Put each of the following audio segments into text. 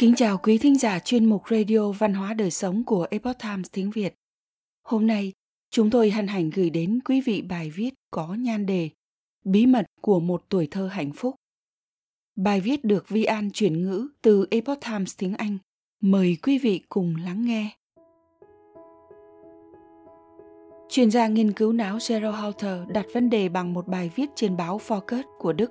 Kính chào quý thính giả chuyên mục Radio Văn hóa Đời Sống của Epoch Times tiếng Việt. Hôm nay, chúng tôi hân hạnh gửi đến quý vị bài viết có nhan đề Bí mật của một tuổi thơ hạnh phúc. Bài viết được Vi An chuyển ngữ từ Epoch Times tiếng Anh. Mời quý vị cùng lắng nghe. Chuyên gia nghiên cứu não Gerald Halter đặt vấn đề bằng một bài viết trên báo Focus của Đức.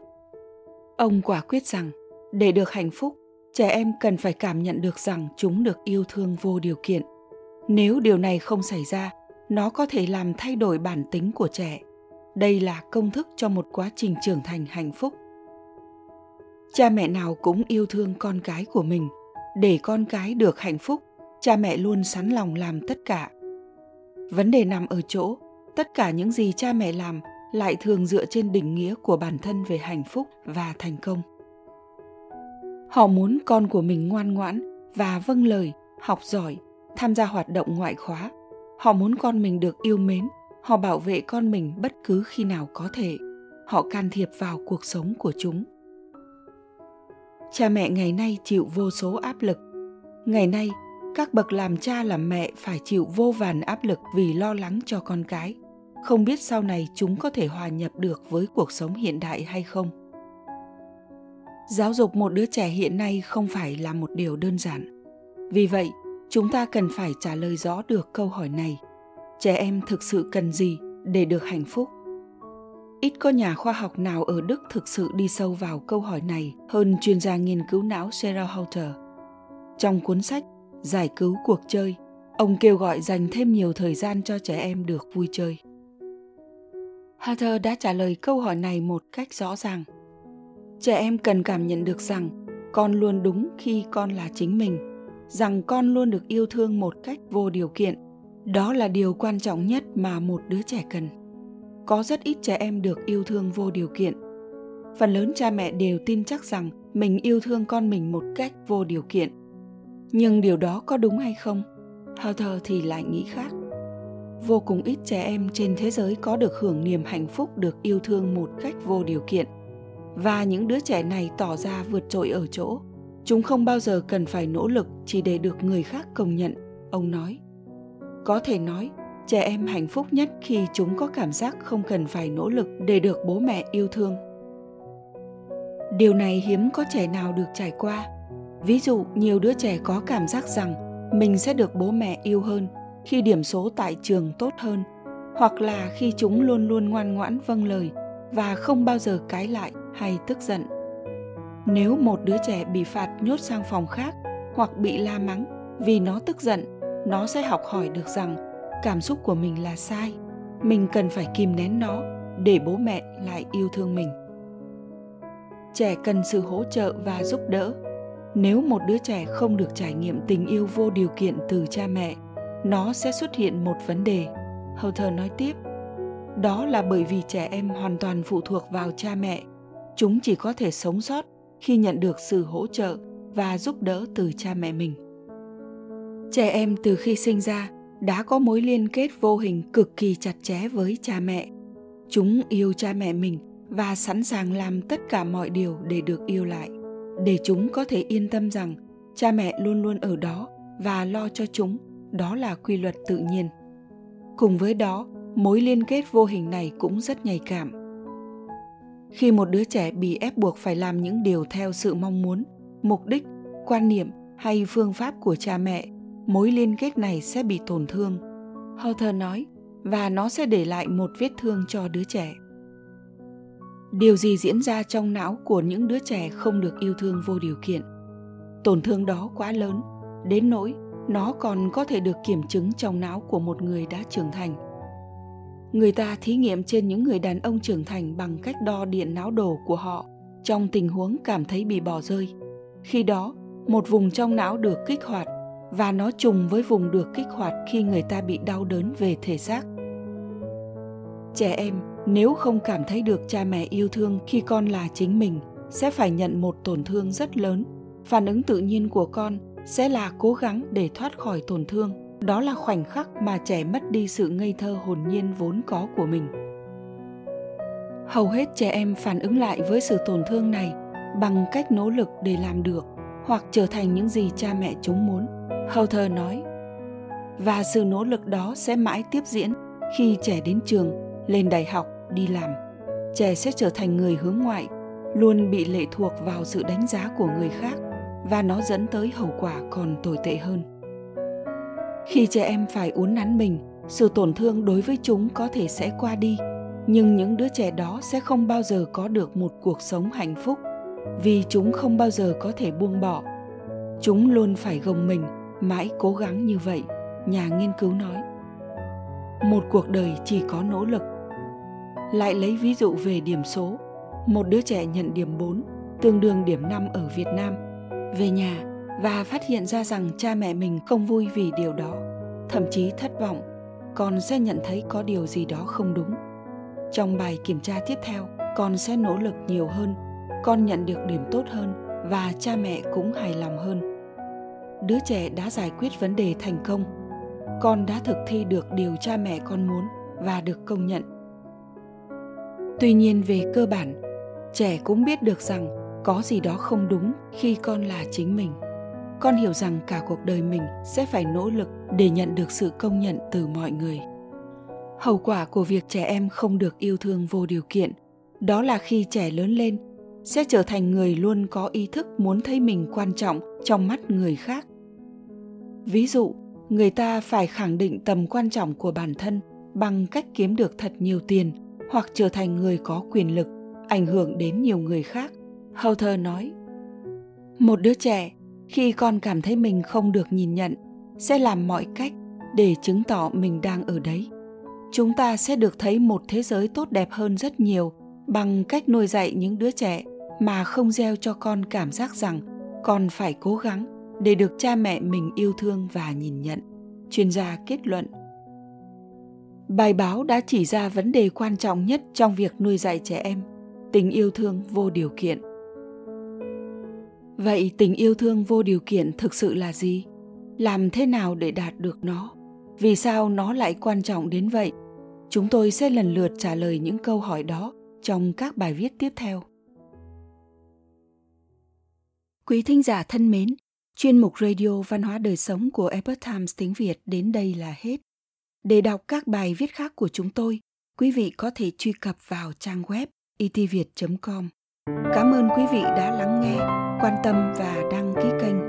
Ông quả quyết rằng, để được hạnh phúc, trẻ em cần phải cảm nhận được rằng chúng được yêu thương vô điều kiện. Nếu điều này không xảy ra, nó có thể làm thay đổi bản tính của trẻ. Đây là công thức cho một quá trình trưởng thành hạnh phúc. Cha mẹ nào cũng yêu thương con cái của mình. Để con cái được hạnh phúc, cha mẹ luôn sẵn lòng làm tất cả. Vấn đề nằm ở chỗ, tất cả những gì cha mẹ làm lại thường dựa trên định nghĩa của bản thân về hạnh phúc và thành công họ muốn con của mình ngoan ngoãn và vâng lời, học giỏi, tham gia hoạt động ngoại khóa. Họ muốn con mình được yêu mến, họ bảo vệ con mình bất cứ khi nào có thể. Họ can thiệp vào cuộc sống của chúng. Cha mẹ ngày nay chịu vô số áp lực. Ngày nay, các bậc làm cha làm mẹ phải chịu vô vàn áp lực vì lo lắng cho con cái. Không biết sau này chúng có thể hòa nhập được với cuộc sống hiện đại hay không? Giáo dục một đứa trẻ hiện nay không phải là một điều đơn giản. Vì vậy, chúng ta cần phải trả lời rõ được câu hỏi này. Trẻ em thực sự cần gì để được hạnh phúc? Ít có nhà khoa học nào ở đức thực sự đi sâu vào câu hỏi này hơn chuyên gia nghiên cứu não sarah halter. Trong cuốn sách giải cứu cuộc chơi, ông kêu gọi dành thêm nhiều thời gian cho trẻ em được vui chơi. Hatter đã trả lời câu hỏi này một cách rõ ràng trẻ em cần cảm nhận được rằng con luôn đúng khi con là chính mình, rằng con luôn được yêu thương một cách vô điều kiện. Đó là điều quan trọng nhất mà một đứa trẻ cần. Có rất ít trẻ em được yêu thương vô điều kiện. Phần lớn cha mẹ đều tin chắc rằng mình yêu thương con mình một cách vô điều kiện. Nhưng điều đó có đúng hay không? Hawthor thì lại nghĩ khác. Vô cùng ít trẻ em trên thế giới có được hưởng niềm hạnh phúc được yêu thương một cách vô điều kiện và những đứa trẻ này tỏ ra vượt trội ở chỗ. Chúng không bao giờ cần phải nỗ lực chỉ để được người khác công nhận, ông nói. Có thể nói, trẻ em hạnh phúc nhất khi chúng có cảm giác không cần phải nỗ lực để được bố mẹ yêu thương. Điều này hiếm có trẻ nào được trải qua. Ví dụ, nhiều đứa trẻ có cảm giác rằng mình sẽ được bố mẹ yêu hơn khi điểm số tại trường tốt hơn, hoặc là khi chúng luôn luôn ngoan ngoãn vâng lời và không bao giờ cãi lại hay tức giận. Nếu một đứa trẻ bị phạt nhốt sang phòng khác hoặc bị la mắng vì nó tức giận, nó sẽ học hỏi được rằng cảm xúc của mình là sai. Mình cần phải kìm nén nó để bố mẹ lại yêu thương mình. Trẻ cần sự hỗ trợ và giúp đỡ. Nếu một đứa trẻ không được trải nghiệm tình yêu vô điều kiện từ cha mẹ, nó sẽ xuất hiện một vấn đề. Hầu thờ nói tiếp, đó là bởi vì trẻ em hoàn toàn phụ thuộc vào cha mẹ chúng chỉ có thể sống sót khi nhận được sự hỗ trợ và giúp đỡ từ cha mẹ mình. Trẻ em từ khi sinh ra đã có mối liên kết vô hình cực kỳ chặt chẽ với cha mẹ. Chúng yêu cha mẹ mình và sẵn sàng làm tất cả mọi điều để được yêu lại, để chúng có thể yên tâm rằng cha mẹ luôn luôn ở đó và lo cho chúng, đó là quy luật tự nhiên. Cùng với đó, mối liên kết vô hình này cũng rất nhạy cảm khi một đứa trẻ bị ép buộc phải làm những điều theo sự mong muốn, mục đích, quan niệm hay phương pháp của cha mẹ, mối liên kết này sẽ bị tổn thương. Hawthorne nói, và nó sẽ để lại một vết thương cho đứa trẻ. Điều gì diễn ra trong não của những đứa trẻ không được yêu thương vô điều kiện? Tổn thương đó quá lớn, đến nỗi nó còn có thể được kiểm chứng trong não của một người đã trưởng thành người ta thí nghiệm trên những người đàn ông trưởng thành bằng cách đo điện não đồ của họ. Trong tình huống cảm thấy bị bỏ rơi, khi đó, một vùng trong não được kích hoạt và nó trùng với vùng được kích hoạt khi người ta bị đau đớn về thể xác. Trẻ em, nếu không cảm thấy được cha mẹ yêu thương khi con là chính mình, sẽ phải nhận một tổn thương rất lớn. Phản ứng tự nhiên của con sẽ là cố gắng để thoát khỏi tổn thương đó là khoảnh khắc mà trẻ mất đi sự ngây thơ hồn nhiên vốn có của mình. Hầu hết trẻ em phản ứng lại với sự tổn thương này bằng cách nỗ lực để làm được hoặc trở thành những gì cha mẹ chúng muốn Hawthor nói. Và sự nỗ lực đó sẽ mãi tiếp diễn khi trẻ đến trường, lên đại học, đi làm. Trẻ sẽ trở thành người hướng ngoại, luôn bị lệ thuộc vào sự đánh giá của người khác và nó dẫn tới hậu quả còn tồi tệ hơn khi trẻ em phải uốn nắn mình, sự tổn thương đối với chúng có thể sẽ qua đi. Nhưng những đứa trẻ đó sẽ không bao giờ có được một cuộc sống hạnh phúc, vì chúng không bao giờ có thể buông bỏ. Chúng luôn phải gồng mình, mãi cố gắng như vậy, nhà nghiên cứu nói. Một cuộc đời chỉ có nỗ lực. Lại lấy ví dụ về điểm số. Một đứa trẻ nhận điểm 4 tương đương điểm 5 ở Việt Nam. Về nhà, và phát hiện ra rằng cha mẹ mình không vui vì điều đó thậm chí thất vọng con sẽ nhận thấy có điều gì đó không đúng. Trong bài kiểm tra tiếp theo, con sẽ nỗ lực nhiều hơn, con nhận được điểm tốt hơn và cha mẹ cũng hài lòng hơn. Đứa trẻ đã giải quyết vấn đề thành công, con đã thực thi được điều cha mẹ con muốn và được công nhận. Tuy nhiên về cơ bản, trẻ cũng biết được rằng có gì đó không đúng khi con là chính mình. Con hiểu rằng cả cuộc đời mình sẽ phải nỗ lực để nhận được sự công nhận từ mọi người. Hậu quả của việc trẻ em không được yêu thương vô điều kiện, đó là khi trẻ lớn lên, sẽ trở thành người luôn có ý thức muốn thấy mình quan trọng trong mắt người khác. Ví dụ, người ta phải khẳng định tầm quan trọng của bản thân bằng cách kiếm được thật nhiều tiền hoặc trở thành người có quyền lực, ảnh hưởng đến nhiều người khác Hawthor nói. Một đứa trẻ, khi con cảm thấy mình không được nhìn nhận sẽ làm mọi cách để chứng tỏ mình đang ở đấy. Chúng ta sẽ được thấy một thế giới tốt đẹp hơn rất nhiều bằng cách nuôi dạy những đứa trẻ mà không gieo cho con cảm giác rằng con phải cố gắng để được cha mẹ mình yêu thương và nhìn nhận. Chuyên gia kết luận. Bài báo đã chỉ ra vấn đề quan trọng nhất trong việc nuôi dạy trẻ em, tình yêu thương vô điều kiện. Vậy tình yêu thương vô điều kiện thực sự là gì? Làm thế nào để đạt được nó? Vì sao nó lại quan trọng đến vậy? Chúng tôi sẽ lần lượt trả lời những câu hỏi đó trong các bài viết tiếp theo. Quý thính giả thân mến, chuyên mục radio văn hóa đời sống của epoch times tiếng việt đến đây là hết. Để đọc các bài viết khác của chúng tôi, quý vị có thể truy cập vào trang web e itviet.com cảm ơn quý vị đã lắng nghe, quan tâm và đăng ký kênh